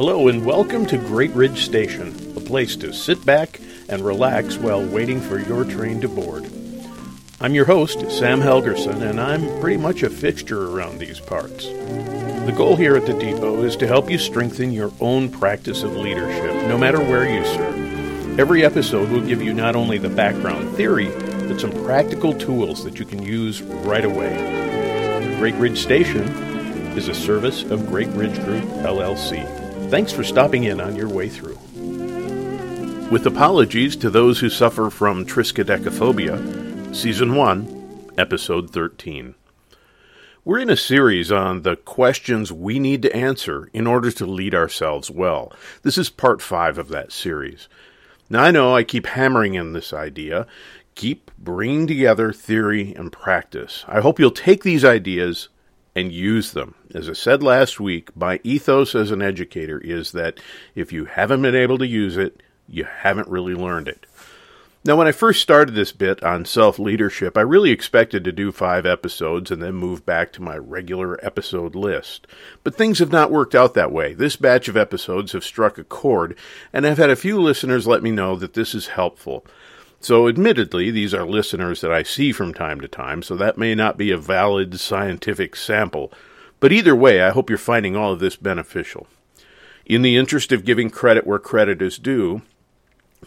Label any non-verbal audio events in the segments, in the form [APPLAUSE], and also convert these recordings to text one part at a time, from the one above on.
Hello, and welcome to Great Ridge Station, a place to sit back and relax while waiting for your train to board. I'm your host, Sam Helgerson, and I'm pretty much a fixture around these parts. The goal here at the depot is to help you strengthen your own practice of leadership, no matter where you serve. Every episode will give you not only the background theory, but some practical tools that you can use right away. Great Ridge Station is a service of Great Ridge Group, LLC. Thanks for stopping in on your way through. With apologies to those who suffer from triskaidekaphobia, Season 1, Episode 13. We're in a series on the questions we need to answer in order to lead ourselves well. This is part 5 of that series. Now, I know I keep hammering in this idea. Keep bringing together theory and practice. I hope you'll take these ideas and use them. As I said last week, my ethos as an educator is that if you haven't been able to use it, you haven't really learned it. Now, when I first started this bit on self leadership, I really expected to do five episodes and then move back to my regular episode list. But things have not worked out that way. This batch of episodes have struck a chord, and I've had a few listeners let me know that this is helpful. So, admittedly, these are listeners that I see from time to time, so that may not be a valid scientific sample. But either way, I hope you're finding all of this beneficial. In the interest of giving credit where credit is due,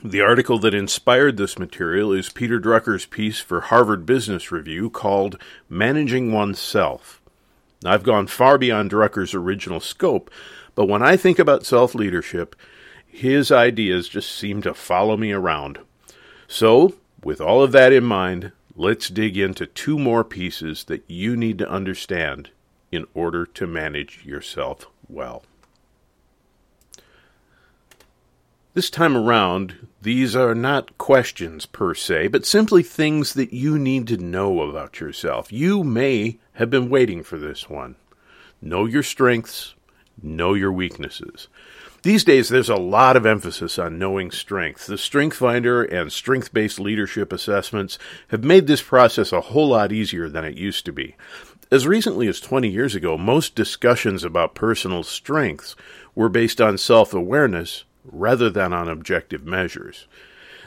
the article that inspired this material is Peter Drucker's piece for Harvard Business Review called Managing Oneself. I've gone far beyond Drucker's original scope, but when I think about self leadership, his ideas just seem to follow me around. So, with all of that in mind, let's dig into two more pieces that you need to understand in order to manage yourself well. This time around, these are not questions per se, but simply things that you need to know about yourself. You may have been waiting for this one. Know your strengths, know your weaknesses. These days, there's a lot of emphasis on knowing strength. The Strength Finder and strength based leadership assessments have made this process a whole lot easier than it used to be. As recently as 20 years ago, most discussions about personal strengths were based on self awareness rather than on objective measures.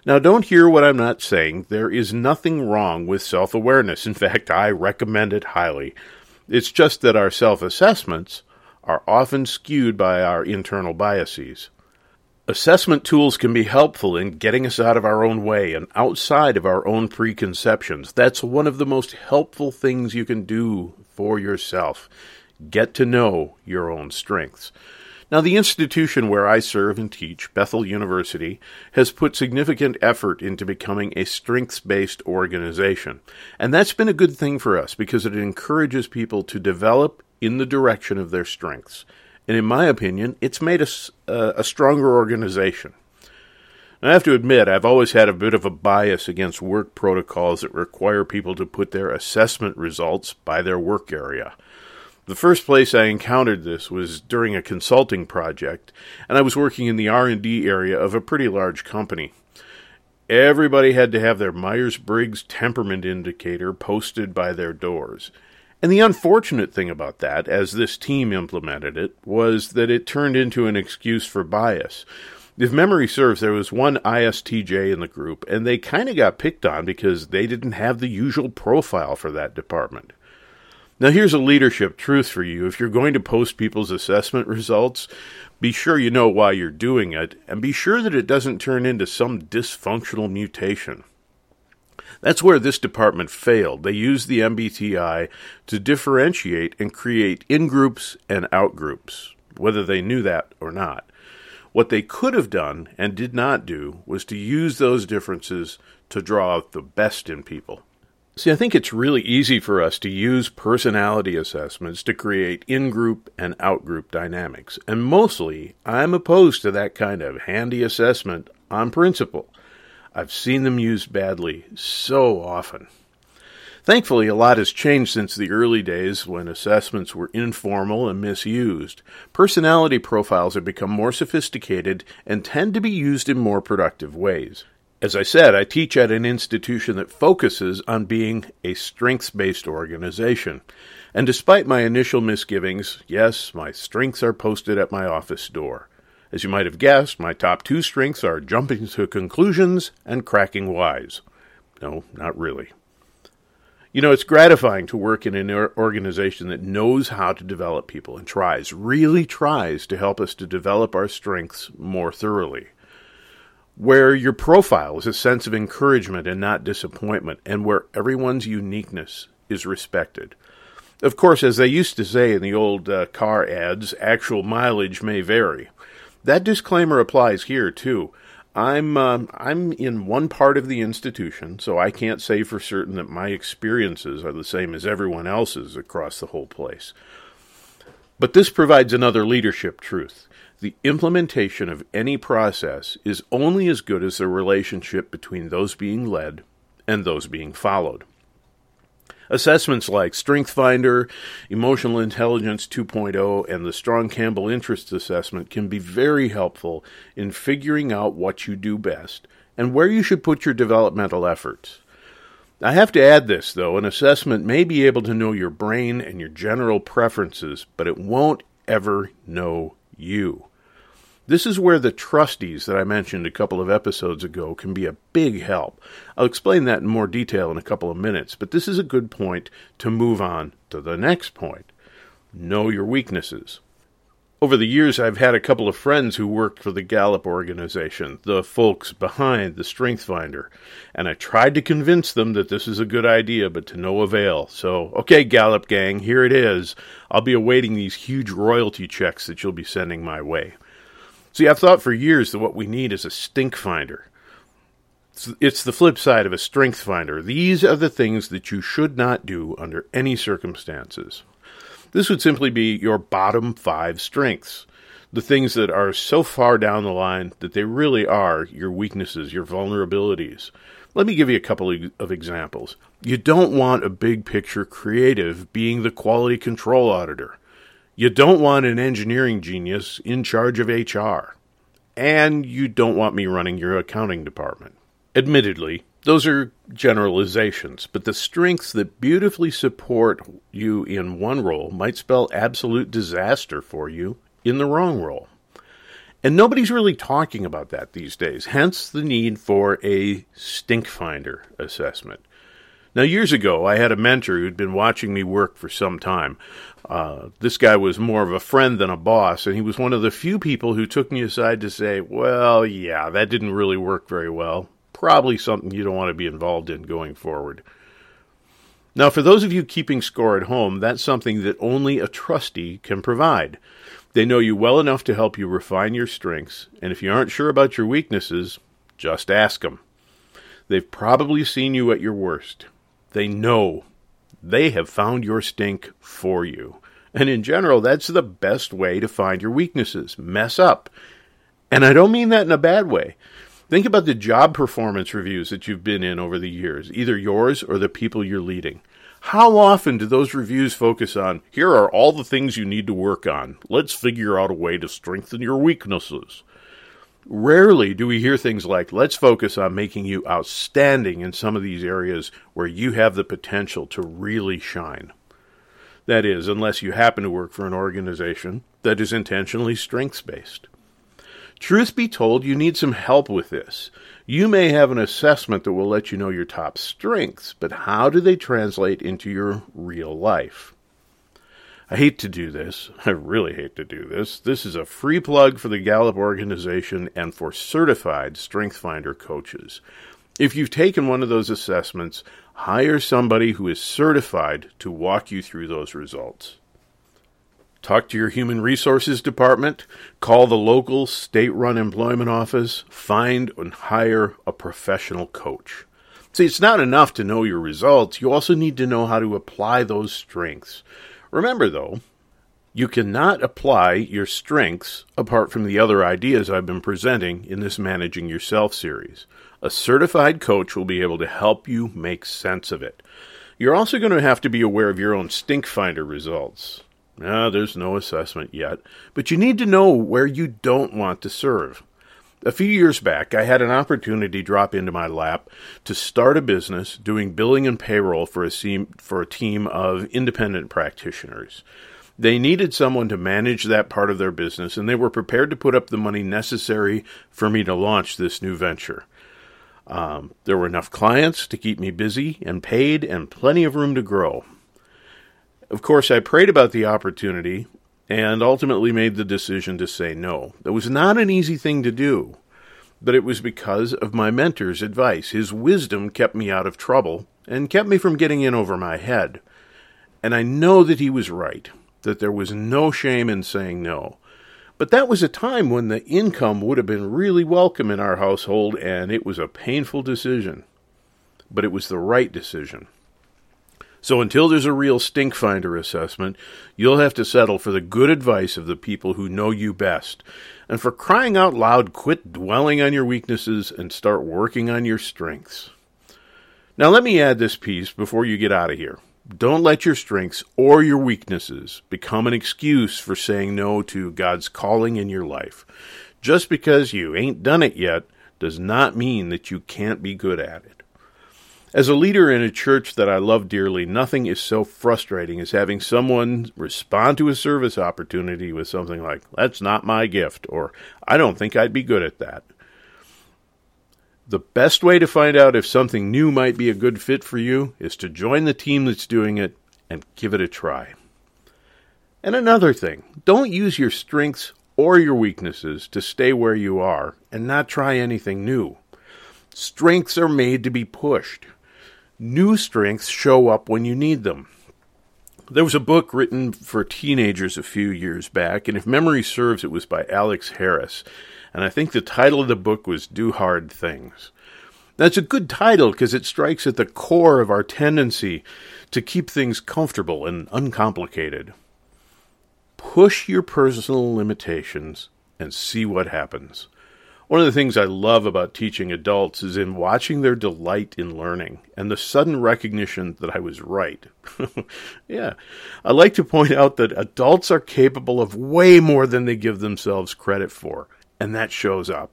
Now, don't hear what I'm not saying. There is nothing wrong with self awareness. In fact, I recommend it highly. It's just that our self assessments are often skewed by our internal biases. Assessment tools can be helpful in getting us out of our own way and outside of our own preconceptions. That's one of the most helpful things you can do for yourself. Get to know your own strengths. Now, the institution where I serve and teach, Bethel University, has put significant effort into becoming a strengths based organization. And that's been a good thing for us because it encourages people to develop in the direction of their strengths. And in my opinion, it's made us uh, a stronger organization. I have to admit, I've always had a bit of a bias against work protocols that require people to put their assessment results by their work area. The first place I encountered this was during a consulting project, and I was working in the R&D area of a pretty large company. Everybody had to have their Myers-Briggs temperament indicator posted by their doors. And the unfortunate thing about that, as this team implemented it, was that it turned into an excuse for bias. If memory serves, there was one ISTJ in the group, and they kind of got picked on because they didn't have the usual profile for that department. Now, here's a leadership truth for you. If you're going to post people's assessment results, be sure you know why you're doing it, and be sure that it doesn't turn into some dysfunctional mutation. That's where this department failed. They used the MBTI to differentiate and create in groups and out groups, whether they knew that or not. What they could have done and did not do was to use those differences to draw out the best in people. See, I think it's really easy for us to use personality assessments to create in group and out group dynamics. And mostly, I'm opposed to that kind of handy assessment on principle. I've seen them used badly so often. Thankfully, a lot has changed since the early days when assessments were informal and misused. Personality profiles have become more sophisticated and tend to be used in more productive ways. As I said, I teach at an institution that focuses on being a strengths based organization. And despite my initial misgivings, yes, my strengths are posted at my office door. As you might have guessed, my top two strengths are jumping to conclusions and cracking wise. No, not really. You know, it's gratifying to work in an organization that knows how to develop people and tries, really tries to help us to develop our strengths more thoroughly. Where your profile is a sense of encouragement and not disappointment, and where everyone's uniqueness is respected. Of course, as they used to say in the old uh, car ads, actual mileage may vary. That disclaimer applies here, too. I'm um, I'm in one part of the institution, so I can't say for certain that my experiences are the same as everyone else's across the whole place. But this provides another leadership truth. The implementation of any process is only as good as the relationship between those being led and those being followed. Assessments like StrengthsFinder, Emotional Intelligence 2.0, and the Strong Campbell Interest Assessment can be very helpful in figuring out what you do best and where you should put your developmental efforts. I have to add this, though an assessment may be able to know your brain and your general preferences, but it won't ever know you. This is where the trustees that I mentioned a couple of episodes ago can be a big help. I'll explain that in more detail in a couple of minutes, but this is a good point to move on to the next point. Know your weaknesses. Over the years, I've had a couple of friends who worked for the Gallup organization, the folks behind the Strength Finder, and I tried to convince them that this is a good idea, but to no avail. So, okay, Gallup gang, here it is. I'll be awaiting these huge royalty checks that you'll be sending my way. See, I've thought for years that what we need is a stink finder. It's the flip side of a strength finder. These are the things that you should not do under any circumstances. This would simply be your bottom five strengths. The things that are so far down the line that they really are your weaknesses, your vulnerabilities. Let me give you a couple of examples. You don't want a big picture creative being the quality control auditor. You don't want an engineering genius in charge of HR. And you don't want me running your accounting department. Admittedly, those are generalizations, but the strengths that beautifully support you in one role might spell absolute disaster for you in the wrong role. And nobody's really talking about that these days, hence the need for a stink finder assessment. Now, years ago, I had a mentor who'd been watching me work for some time. Uh, this guy was more of a friend than a boss, and he was one of the few people who took me aside to say, Well, yeah, that didn't really work very well. Probably something you don't want to be involved in going forward. Now, for those of you keeping score at home, that's something that only a trustee can provide. They know you well enough to help you refine your strengths, and if you aren't sure about your weaknesses, just ask them. They've probably seen you at your worst. They know. They have found your stink for you. And in general, that's the best way to find your weaknesses. Mess up. And I don't mean that in a bad way. Think about the job performance reviews that you've been in over the years, either yours or the people you're leading. How often do those reviews focus on, here are all the things you need to work on? Let's figure out a way to strengthen your weaknesses. Rarely do we hear things like, let's focus on making you outstanding in some of these areas where you have the potential to really shine. That is, unless you happen to work for an organization that is intentionally strengths based. Truth be told, you need some help with this. You may have an assessment that will let you know your top strengths, but how do they translate into your real life? I hate to do this. [LAUGHS] I really hate to do this. This is a free plug for the Gallup organization and for certified StrengthsFinder coaches. If you've taken one of those assessments, hire somebody who is certified to walk you through those results. Talk to your human resources department, call the local state run employment office, find and hire a professional coach. See, it's not enough to know your results, you also need to know how to apply those strengths. Remember, though, you cannot apply your strengths apart from the other ideas I've been presenting in this Managing Yourself series. A certified coach will be able to help you make sense of it. You're also going to have to be aware of your own stink finder results. Ah, there's no assessment yet, but you need to know where you don't want to serve. A few years back, I had an opportunity drop into my lap to start a business doing billing and payroll for a, team, for a team of independent practitioners. They needed someone to manage that part of their business, and they were prepared to put up the money necessary for me to launch this new venture. Um, there were enough clients to keep me busy and paid, and plenty of room to grow. Of course, I prayed about the opportunity and ultimately made the decision to say no. That was not an easy thing to do, but it was because of my mentor's advice. His wisdom kept me out of trouble and kept me from getting in over my head. And I know that he was right, that there was no shame in saying no. But that was a time when the income would have been really welcome in our household, and it was a painful decision. But it was the right decision. So until there's a real stink finder assessment, you'll have to settle for the good advice of the people who know you best. And for crying out loud, quit dwelling on your weaknesses and start working on your strengths. Now, let me add this piece before you get out of here. Don't let your strengths or your weaknesses become an excuse for saying no to God's calling in your life. Just because you ain't done it yet does not mean that you can't be good at it. As a leader in a church that I love dearly, nothing is so frustrating as having someone respond to a service opportunity with something like, That's not my gift, or I don't think I'd be good at that. The best way to find out if something new might be a good fit for you is to join the team that's doing it and give it a try. And another thing, don't use your strengths or your weaknesses to stay where you are and not try anything new. Strengths are made to be pushed. New strengths show up when you need them. There was a book written for teenagers a few years back, and if memory serves, it was by Alex Harris. And I think the title of the book was Do Hard Things. That's a good title because it strikes at the core of our tendency to keep things comfortable and uncomplicated. Push your personal limitations and see what happens. One of the things I love about teaching adults is in watching their delight in learning and the sudden recognition that I was right. [LAUGHS] yeah. I like to point out that adults are capable of way more than they give themselves credit for, and that shows up.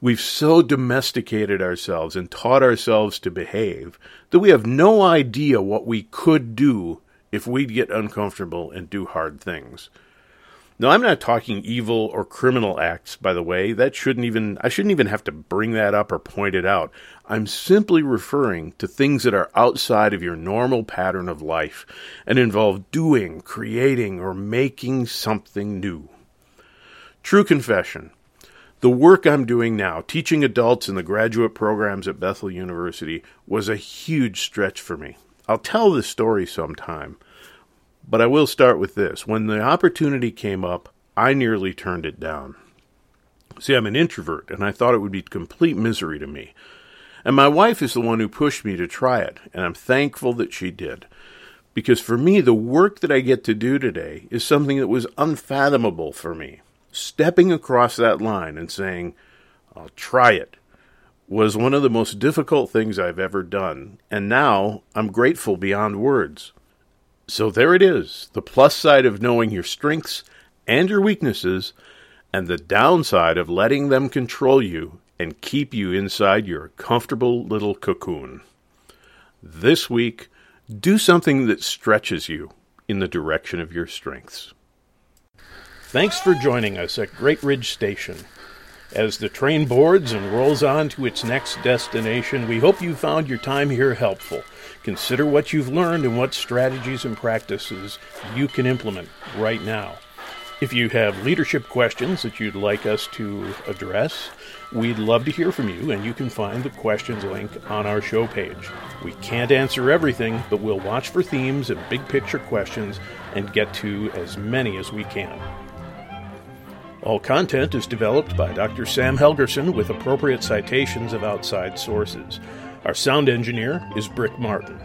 We've so domesticated ourselves and taught ourselves to behave that we have no idea what we could do if we'd get uncomfortable and do hard things. Now, I'm not talking evil or criminal acts, by the way. That shouldn't even, I shouldn't even have to bring that up or point it out. I'm simply referring to things that are outside of your normal pattern of life and involve doing, creating, or making something new. True confession. The work I'm doing now, teaching adults in the graduate programs at Bethel University, was a huge stretch for me. I'll tell this story sometime. But I will start with this. When the opportunity came up, I nearly turned it down. See, I'm an introvert, and I thought it would be complete misery to me. And my wife is the one who pushed me to try it, and I'm thankful that she did. Because for me, the work that I get to do today is something that was unfathomable for me. Stepping across that line and saying, I'll try it, was one of the most difficult things I've ever done, and now I'm grateful beyond words. So there it is the plus side of knowing your strengths and your weaknesses, and the downside of letting them control you and keep you inside your comfortable little cocoon. This week, do something that stretches you in the direction of your strengths. Thanks for joining us at Great Ridge Station. As the train boards and rolls on to its next destination, we hope you found your time here helpful. Consider what you've learned and what strategies and practices you can implement right now. If you have leadership questions that you'd like us to address, we'd love to hear from you, and you can find the questions link on our show page. We can't answer everything, but we'll watch for themes and big picture questions and get to as many as we can. All content is developed by Dr. Sam Helgerson with appropriate citations of outside sources. Our sound engineer is Brick Martin.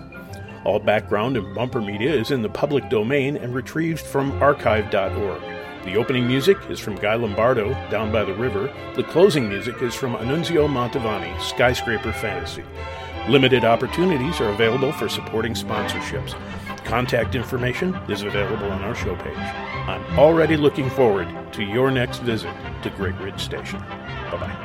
All background and bumper media is in the public domain and retrieved from archive.org. The opening music is from Guy Lombardo, Down by the River. The closing music is from Annunzio Mantovani, Skyscraper Fantasy. Limited opportunities are available for supporting sponsorships. Contact information is available on our show page. I'm already looking forward to your next visit to Great Ridge Station. Bye bye.